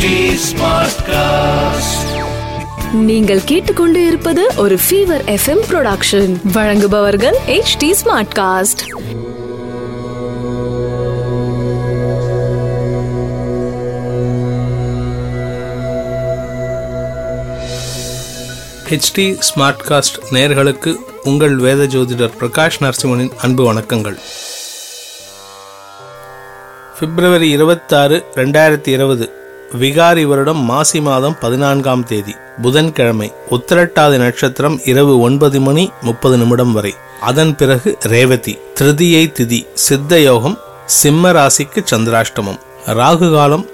HT Smartcast. நீங்கள் கேட்டுக்கொண்டு இருப்பது ஒரு ஃபீவர் எஃப்எம் ப்ரொடக்ஷன் வழங்குபவர்கள் H D Smartcast HD Smartcast நேயர்களுக்கு உங்கள் வேத ஜோதிடர் பிரகாஷ் நரசிம்மனின் அன்பு வணக்கங்கள். பிப்ரவரி இருபத்தாறு ரெண்டாயிரத்தி இருபது. விகாரி வருடம் மாசி மாதம் பதினான்காம் தேதி புதன்கிழமை உத்திரட்டாதி நட்சத்திரம் இரவு ஒன்பது மணி முப்பது நிமிடம் வரை. அதன் பிறகு ரேவதி திருதியை திதி சித்த யோகம் சிம்ம ராசிக்கு சந்திராஷ்டமம். ராகு காலம்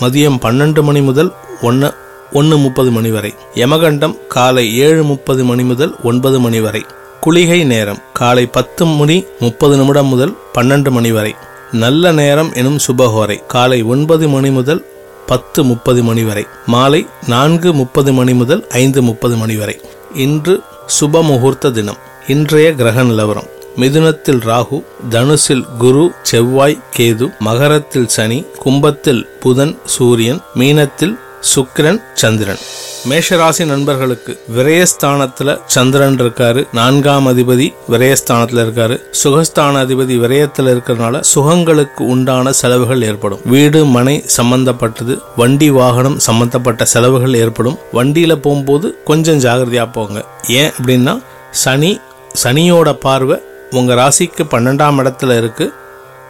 மதியம் பன்னெண்டு மணி முதல் ஒன்று ஒன்று முப்பது மணி வரை. யமகண்டம் காலை ஏழு முப்பது மணி முதல் ஒன்பது மணி வரை. குளிகை நேரம் காலை பத்து மணி முப்பது நிமிடம் முதல் பன்னெண்டு மணி வரை. நல்ல நேரம் எனும் சுபஹோரை காலை ஒன்பது மணி முதல் பத்து முப்பது மணி வரை. மாலை நான்கு முப்பது மணி முதல் ஐந்து முப்பது மணி வரை. இன்று சுப முகூர்த்த தினம். இன்றைய கிரக நிலவரம். மிதுனத்தில் ராகு தனுசில் குரு செவ்வாய் கேது மகரத்தில் சனி கும்பத்தில் புதன் சூரியன் மீனத்தில் சுக்கிரன் சந்திரன். மேஷராசி நண்பர்களுக்கு விரயஸ்தானத்துல சந்திரன் இருக்காரு. நான்காம் அதிபதி விரயஸ்தானத்துல இருக்காரு. சுகஸ்தான அதிபதி விரயத்துல இருக்கிறதுனால சுகங்களுக்கு உண்டான செலவுகள் ஏற்படும். வீடு மனை சம்பந்தப்பட்டது வண்டி வாகனம் சம்பந்தப்பட்ட செலவுகள் ஏற்படும். வண்டியில போகும்போது கொஞ்சம் ஜாகிரதையா போங்க. ஏன் அப்படின்னா சனி சனியோட பார்வை உங்க ராசிக்கு பன்னெண்டாம் இடத்துல இருக்கு.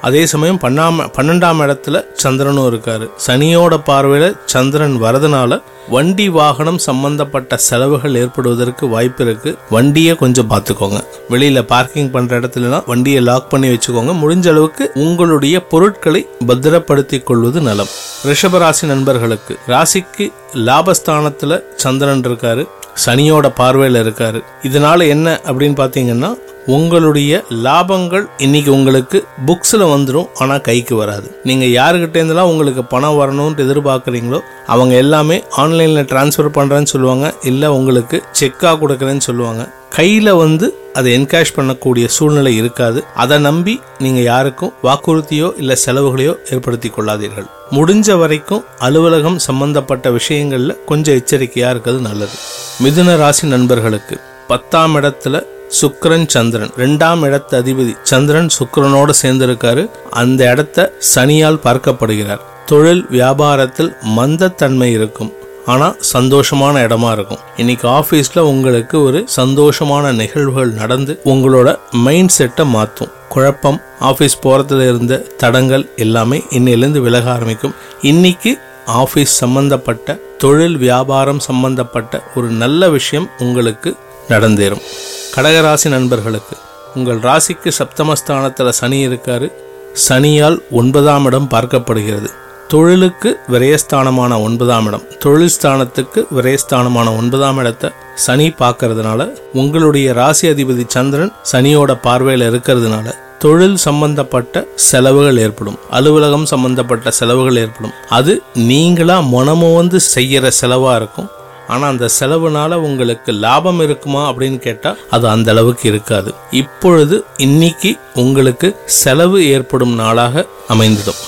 அதே சமயம் பன்னாம் பன்னெண்டாம் இடத்துல சந்திரனும் இருக்காரு. சனியோட பார்வையில சந்திரன் வரதுனால வண்டி வாகனம் சம்பந்தப்பட்ட செலவுகள் ஏற்படுவதற்கு வாய்ப்பு இருக்கு. வண்டியை கொஞ்சம் பார்த்துக்கோங்க. வெளியில பார்க்கிங் பண்ற இடத்துலலாம் வண்டியை லாக் பண்ணி வச்சுக்கோங்க. முடிஞ்ச அளவுக்கு உங்களுடைய பொருட்களை பத்திரப்படுத்திக் கொள்வது நலம். ரிஷபராசி நண்பர்களுக்கு ராசிக்கு லாபஸ்தானத்துல சந்திரன் இருக்காரு. சனியோட பார்வையில் இருக்காரு. இதனால என்ன அப்படின்னு பாத்தீங்கன்னா உங்களுடைய லாபங்கள் இன்னைக்கு உங்களுக்கு புக்ஸில் வந்துடும் ஆனால் கைக்கு வராது. நீங்கள் யாருக்கிட்ட இருந்தெல்லாம் உங்களுக்கு பணம் வரணும்னு எதிர்பார்க்குறீங்களோ அவங்க எல்லாமே ஆன்லைனில் டிரான்ஸ்ஃபர் பண்ணுறேன்னு சொல்லுவாங்க இல்லை உங்களுக்கு செக்காக கொடுக்குறேன்னு சொல்லுவாங்க. கையில் வந்து அதை என்கேஷ் பண்ணக்கூடிய சூழ்நிலை இருக்காது. அதை நம்பி நீங்கள் யாருக்கும் வாக்குறுதியோ இல்லை செலவுகளையோ ஏற்படுத்தி கொள்ளாதீர்கள். முடிஞ்ச வரைக்கும் அலுவலகம் சம்பந்தப்பட்ட விஷயங்களில் கொஞ்சம் எச்சரிக்கையாக இருக்கிறது நல்லது. மிதுன ராசி நண்பர்களுக்கு பத்தாம் இடத்துல சுக்கரன் சந்திரன். ரெண்டாம் இடத்து அதிபதி சந்திரன் சுக்கரனோடு சேர்ந்திருக்காரு. அந்த இடத்த சனியால் பார்க்கப்படுகிறார். தொழில் வியாபாரத்தில் மந்தத்தன்மை இருக்கும். ஆனால் சந்தோஷமான இடமா இருக்கும். இன்னைக்கு ஆஃபீஸில் உங்களுக்கு ஒரு சந்தோஷமான நிகழ்வுகள் நடந்து உங்களோட மைண்ட் செட்டை மாற்றும் குழப்பம் ஆஃபீஸ் போகிறதுல இருந்த தடங்கள் எல்லாமே இன்னிலேருந்து விலக ஆரம்பிக்கும். இன்னைக்கு ஆஃபீஸ் சம்பந்தப்பட்ட தொழில் வியாபாரம் சம்பந்தப்பட்ட ஒரு நல்ல விஷயம் உங்களுக்கு நடந்தேறும். கடகராசி நண்பர்களுக்கு உங்கள் ராசிக்கு சப்தமஸ்தானத்தில் சனி இருக்காரு. சனியால் ஒன்பதாம் இடம் பார்க்கப்படுகிறது. தொழிலுக்கு விரயஸ்தானமான ஒன்பதாம் இடம். தொழில் ஸ்தானத்துக்கு விரயஸ்தானமான ஒன்பதாம் இடத்தை சனி பார்க்கறதுனால உங்களுடைய ராசி அதிபதி சந்திரன் சனியோட பார்வையில் இருக்கிறதுனால தொழில் சம்பந்தப்பட்ட செலவுகள் ஏற்படும். அலுவலகம் சம்பந்தப்பட்ட செலவுகள் ஏற்படும். அது நீங்களா மனமு வந்து செய்யற செலவா இருக்கும். ஆனா அந்த செலவுனால உங்களுக்கு லாபம் இருக்குமா அப்படின்னு கேட்டா அது அந்த அளவுக்கு இருக்காது. இப்பொழுது இன்னைக்கு உங்களுக்கு செலவு ஏற்படும் நாளாக அமைந்துடும்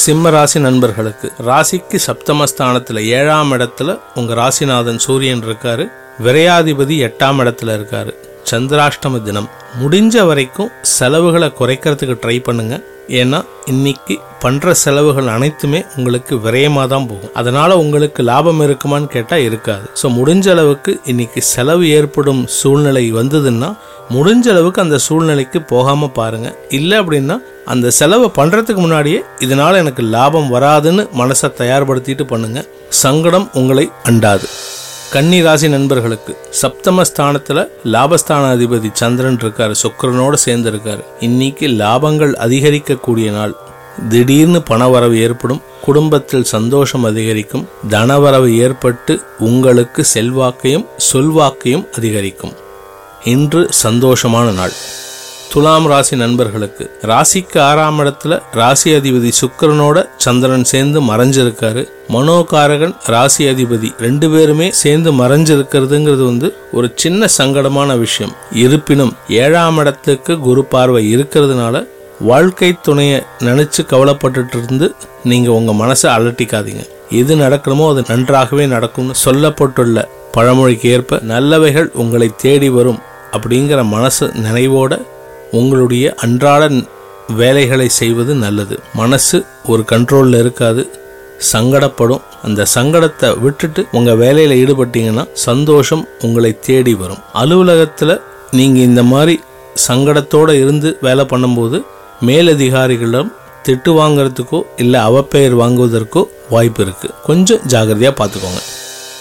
சிம்ம ராசி நண்பர்களுக்கு ராசிக்கு சப்தமஸ்தானத்தில் ஏழாம் இடத்துல உங்க ராசிநாதன் சூரியன் இருக்காரு விரையாதிபதி எட்டாம் இடத்துல இருக்காரு. சந்திராஷ்டம தினம். முடிஞ்ச வரைக்கும் செலவுகளை குறைக்கிறதுக்கு ட்ரை பண்ணுங்க. ஏன்னா இன்னைக்கு பண்ற செலவுகள் அனைத்துமே உங்களுக்கு விரயமா தான் போகும். அதனால உங்களுக்கு லாபம் இருக்குமான்னு கேட்டா இருக்காது. ஸோ முடிஞ்ச அளவுக்கு இன்னைக்கு செலவு ஏற்படும் சூழ்நிலை வந்ததுன்னா முடிஞ்ச அளவுக்கு அந்த சூழ்நிலைக்கு போகாம பாருங்க. இல்லை அப்படின்னா அந்த செலவை பண்றதுக்கு முன்னாடியே இதனால எனக்கு லாபம் வராதுன்னு மனசை தயார்படுத்திட்டு பண்ணுங்க. சங்கடம் உங்களை அண்டாது. கன்னி ராசி நண்பர்களுக்கு சப்தம ஸ்தானத்துல லாபஸ்தான அதிபதி சந்திரன் இருக்காரு சுக்கிரனோட சேர்ந்து இருக்காரு இன்னைக்கு லாபங்கள் அதிகரிக்கக்கூடிய நாள். திடீர்னு பணவரவு ஏற்படும் குடும்பத்தில் சந்தோஷம் அதிகரிக்கும் தனவரவு ஏற்பட்டு உங்களுக்கு செல்வாக்கையும் சொல்வாக்கையும் அதிகரிக்கும். இன்று சந்தோஷமான நாள். துலாம் ராசி நண்பர்களுக்கு ராசிக்கு ஆறாம் இடத்துல ராசி அதிபதி சுக்கிரனோட சந்திரன் சேர்ந்து மறைஞ்சிருக்காரு. மனோகாரகன் ராசி அதிபதி ரெண்டு பேருமே சேர்ந்து மறைஞ்சிருக்கிறதுங்கிறது வந்து ஒரு சின்ன சங்கடமான விஷயம். இருப்பினும் ஏழாம் இடத்துக்கு குரு பார்வை இருக்கிறதுனால வாழ்க்கை துணையை நினைச்சு கவலைப்பட்டுட்டு இருந்து நீங்க உங்க மனசை அலட்டிக்காதீங்க. எது நடக்கணுமோ அது நன்றாகவே நடக்கும்னு சொல்லப்பட்டுள்ள பழமொழிக்கு ஏற்ப நல்லவைகள் உங்களை தேடி வரும். அப்படிங்கிற மனசு நினைவோட உங்களுடைய அன்றாட வேலைகளை செய்வது நல்லது. மனசு ஒரு கண்ட்ரோலில் இருக்காது. சங்கடப்படும். அந்த சங்கடத்தை விட்டுட்டு உங்கள் வேலையில் ஈடுபட்டீங்கன்னா சந்தோஷம் உங்களை தேடி வரும். அலுவலகத்தில் நீங்கள் இந்த மாதிரி சங்கடத்தோட இருந்து வேலை பண்ணும்போது மேலதிகாரிகளிடம் திட்டு வாங்குறதுக்கோ இல்லை அவப்பெயர் வாங்குவதற்கோ வாய்ப்பு இருக்குது கொஞ்சம் ஜாகிரதையாக பார்த்துக்கோங்க.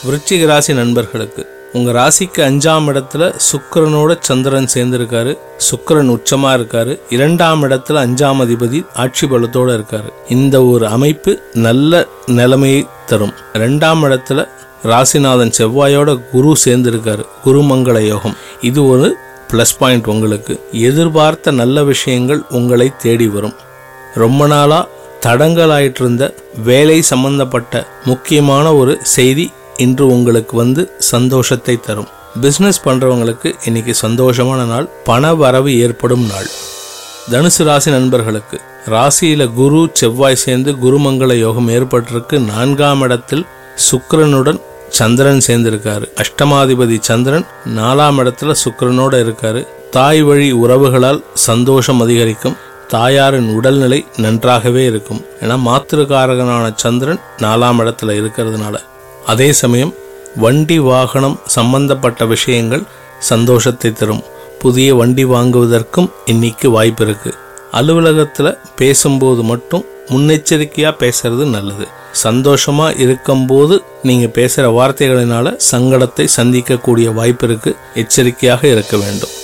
விருச்சிக ராசி நண்பர்களுக்கு உங்கள் ராசிக்கு அஞ்சாம் இடத்துல சுக்கரனோட சந்திரன் சேர்ந்திருக்காரு. சுக்கரன் உச்சமா இருக்காரு. இரண்டாம் இடத்துல அஞ்சாம் அதிபதி ஆட்சி பலத்தோட இருக்காரு. இந்த ஒரு அமைப்பு நல்ல நிலைமையை தரும். ரெண்டாம் இடத்துல ராசிநாதன் செவ்வாயோட குரு சேர்ந்திருக்காரு. குருமங்கள யோகம். இது ஒரு ப்ளஸ் பாயிண்ட் உங்களுக்கு. எதிர்பார்த்த நல்ல விஷயங்கள் உங்களை தேடி வரும். ரொம்ப நாளாக தடங்கலாயிட்டிருந்த வேலை சம்பந்தப்பட்ட முக்கியமான ஒரு செய்தி இன்று உங்களுக்கு வந்து சந்தோஷத்தை தரும். பிஸ்னஸ் பண்றவங்களுக்கு இன்னைக்கு சந்தோஷமான நாள் பண வரவு ஏற்படும் நாள். தனுசு ராசி நண்பர்களுக்கு ராசியில குரு செவ்வாய் சேர்ந்து குருமங்கள யோகம் ஏற்பட்டிருக்கு. நான்காம் இடத்தில் சுக்கரனுடன் சந்திரன் சேர்ந்திருக்காரு. அஷ்டமாதிபதி சந்திரன் நாலாம் இடத்துல சுக்கரனோட இருக்காரு. தாய் வழி உறவுகளால் சந்தோஷம் அதிகரிக்கும். தாயாரின் உடல்நிலை நன்றாகவே இருக்கும். ஏன்னா மாத்திருக்காரகனான சந்திரன் நாலாம் இடத்துல இருக்கிறதுனால. அதே சமயம் வண்டி வாகனம் சம்பந்தப்பட்ட விஷயங்கள் சந்தோஷத்தை தரும். புதிய வண்டி வாங்குவதற்கும் இன்னைக்கு வாய்ப்பு இருக்கு அலுவலகத்தில் பேசும்போது மட்டும் முன்னெச்சரிக்கையாக பேசுறது நல்லது. சந்தோஷமாக இருக்கும்போது நீங்கள் பேசுகிற வார்த்தைகளினால சங்கடத்தை சந்திக்கக்கூடிய வாய்ப்பு இருக்கு எச்சரிக்கையாக இருக்க வேண்டும்.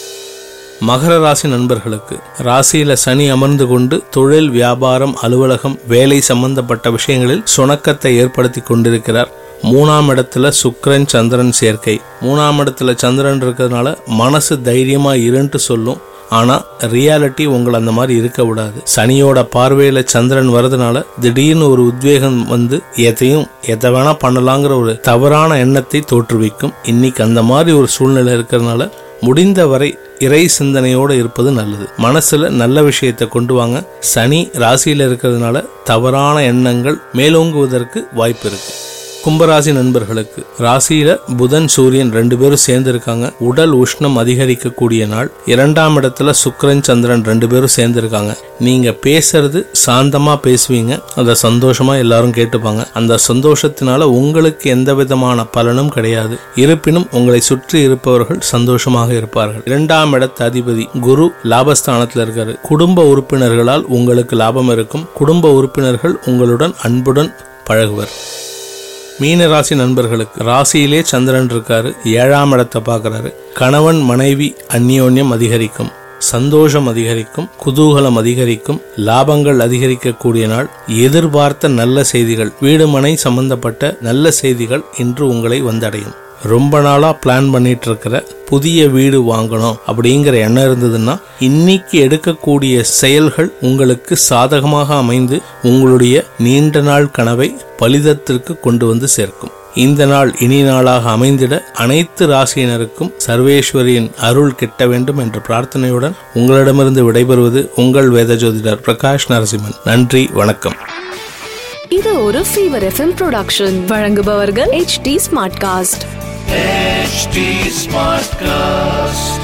மகர ராசி நண்பர்களுக்கு ராசியில சனி அமர்ந்து கொண்டு தொழில் வியாபாரம் அலுவலகம் வேலை சம்பந்தப்பட்ட விஷயங்களில் சுணக்கத்தை ஏற்படுத்தி கொண்டிருக்கிறார். மூணாம் இடத்துல சுக்கரன் சந்திரன் சேர்க்கை. மூணாம் இடத்துல சந்திரன் இருக்கிறதுனால மனசு தைரியமா இருன்ட்டு சொல்லும். ஆனா ரியாலிட்டி உங்களை அந்த மாதிரி இருக்க விடாது. சனியோட பார்வையில சந்திரன் வரதுனால திடீர்னு ஒரு உத்வேகம் வந்து எதையும் எதை வேணா பண்ணலாங்கிற ஒரு தவறான எண்ணத்தை தோற்றுவிக்கும். இன்னைக்கு அந்த மாதிரி ஒரு சூழ்நிலை இருக்கிறதுனால முடிந்த வரை இறை சிந்தனையோடு இருப்பது நல்லது. மனசுல நல்ல விஷயத்தை கொண்டு வாங்க. சனி ராசியில் இருக்கிறதுனால தவறான எண்ணங்கள் மேலோங்குவதற்கு வாய்ப்பு இருக்குது கும்பராசி நண்பர்களுக்கு ராசியில புதன் சூரியன் ரெண்டு பேரும் சேர்ந்து இருக்காங்க உடல் உஷ்ணம் அதிகரிக்கக்கூடிய நாள். இரண்டாம் இடத்துல சுக்கரன் சந்திரன் ரெண்டு பேரும் சேர்ந்து இருக்காங்க நீங்க பேசுறது சாந்தமா பேசுவீங்க. அதை சந்தோஷமா எல்லாரும் கேட்டுப்பாங்க. அந்த சந்தோஷத்தினால உங்களுக்கு எந்த விதமான பலனும் கிடையாது. இருப்பினும் உங்களை சுற்றி இருப்பவர்கள் சந்தோஷமாக இருப்பார்கள். இரண்டாம் இடத்த அதிபதி குரு லாபஸ்தானத்தில் இருக்காரு. குடும்ப உறுப்பினர்களால் உங்களுக்கு லாபம் இருக்கும். குடும்ப உறுப்பினர்கள் உங்களுடன் அன்புடன் பழகுவர். மீன ராசி நண்பர்களுக்கு ராசியிலே சந்திரன் இருக்காரு ஏழாம் இடத்தை பார்க்கறாரு. கணவன் மனைவி அந்யோன்யம் அதிகரிக்கும் சந்தோஷம் அதிகரிக்கும் குதூகலம் அதிகரிக்கும் லாபங்கள் அதிகரிக்கக்கூடிய நாள் எதிர்பார்த்த நல்ல செய்திகள் வீடுமனை சம்பந்தப்பட்ட நல்ல செய்திகள் இன்று உங்களை வந்தடையும். ரொம்ப நாளா பிளான் பண்ணிட்டு இருக்கிற புதிய வீடு வாங்கணும் அப்படிங்கிற எண்ணம் இருந்ததுன்னா இன்னைக்கு எடுக்கக்கூடிய செயல்கள் உங்களுக்கு சாதகமாக அமைந்து உங்களுடைய நீண்ட நாள் கனவை பலிதத்திற்கு கொண்டு வந்து சேர்க்கும். இந்த நாள் இனி நாளாக அமைந்திட அனைத்து ராசியினருக்கும் சர்வேஸ்வரியின் அருள் கிட்ட வேண்டும் என்ற பிரார்த்தனையுடன் உங்களிடமிருந்து விடைபெறுவது உங்கள் வேத ஜோதிடர் பிரகாஷ் நரசிம்மன். நன்றி வணக்கம். இது ஒரு ஃபீவர் எஃப்எம் ப்ரொடக்ஷன் வழங்குபவர்கள் H D Smartcast HD Smartcast.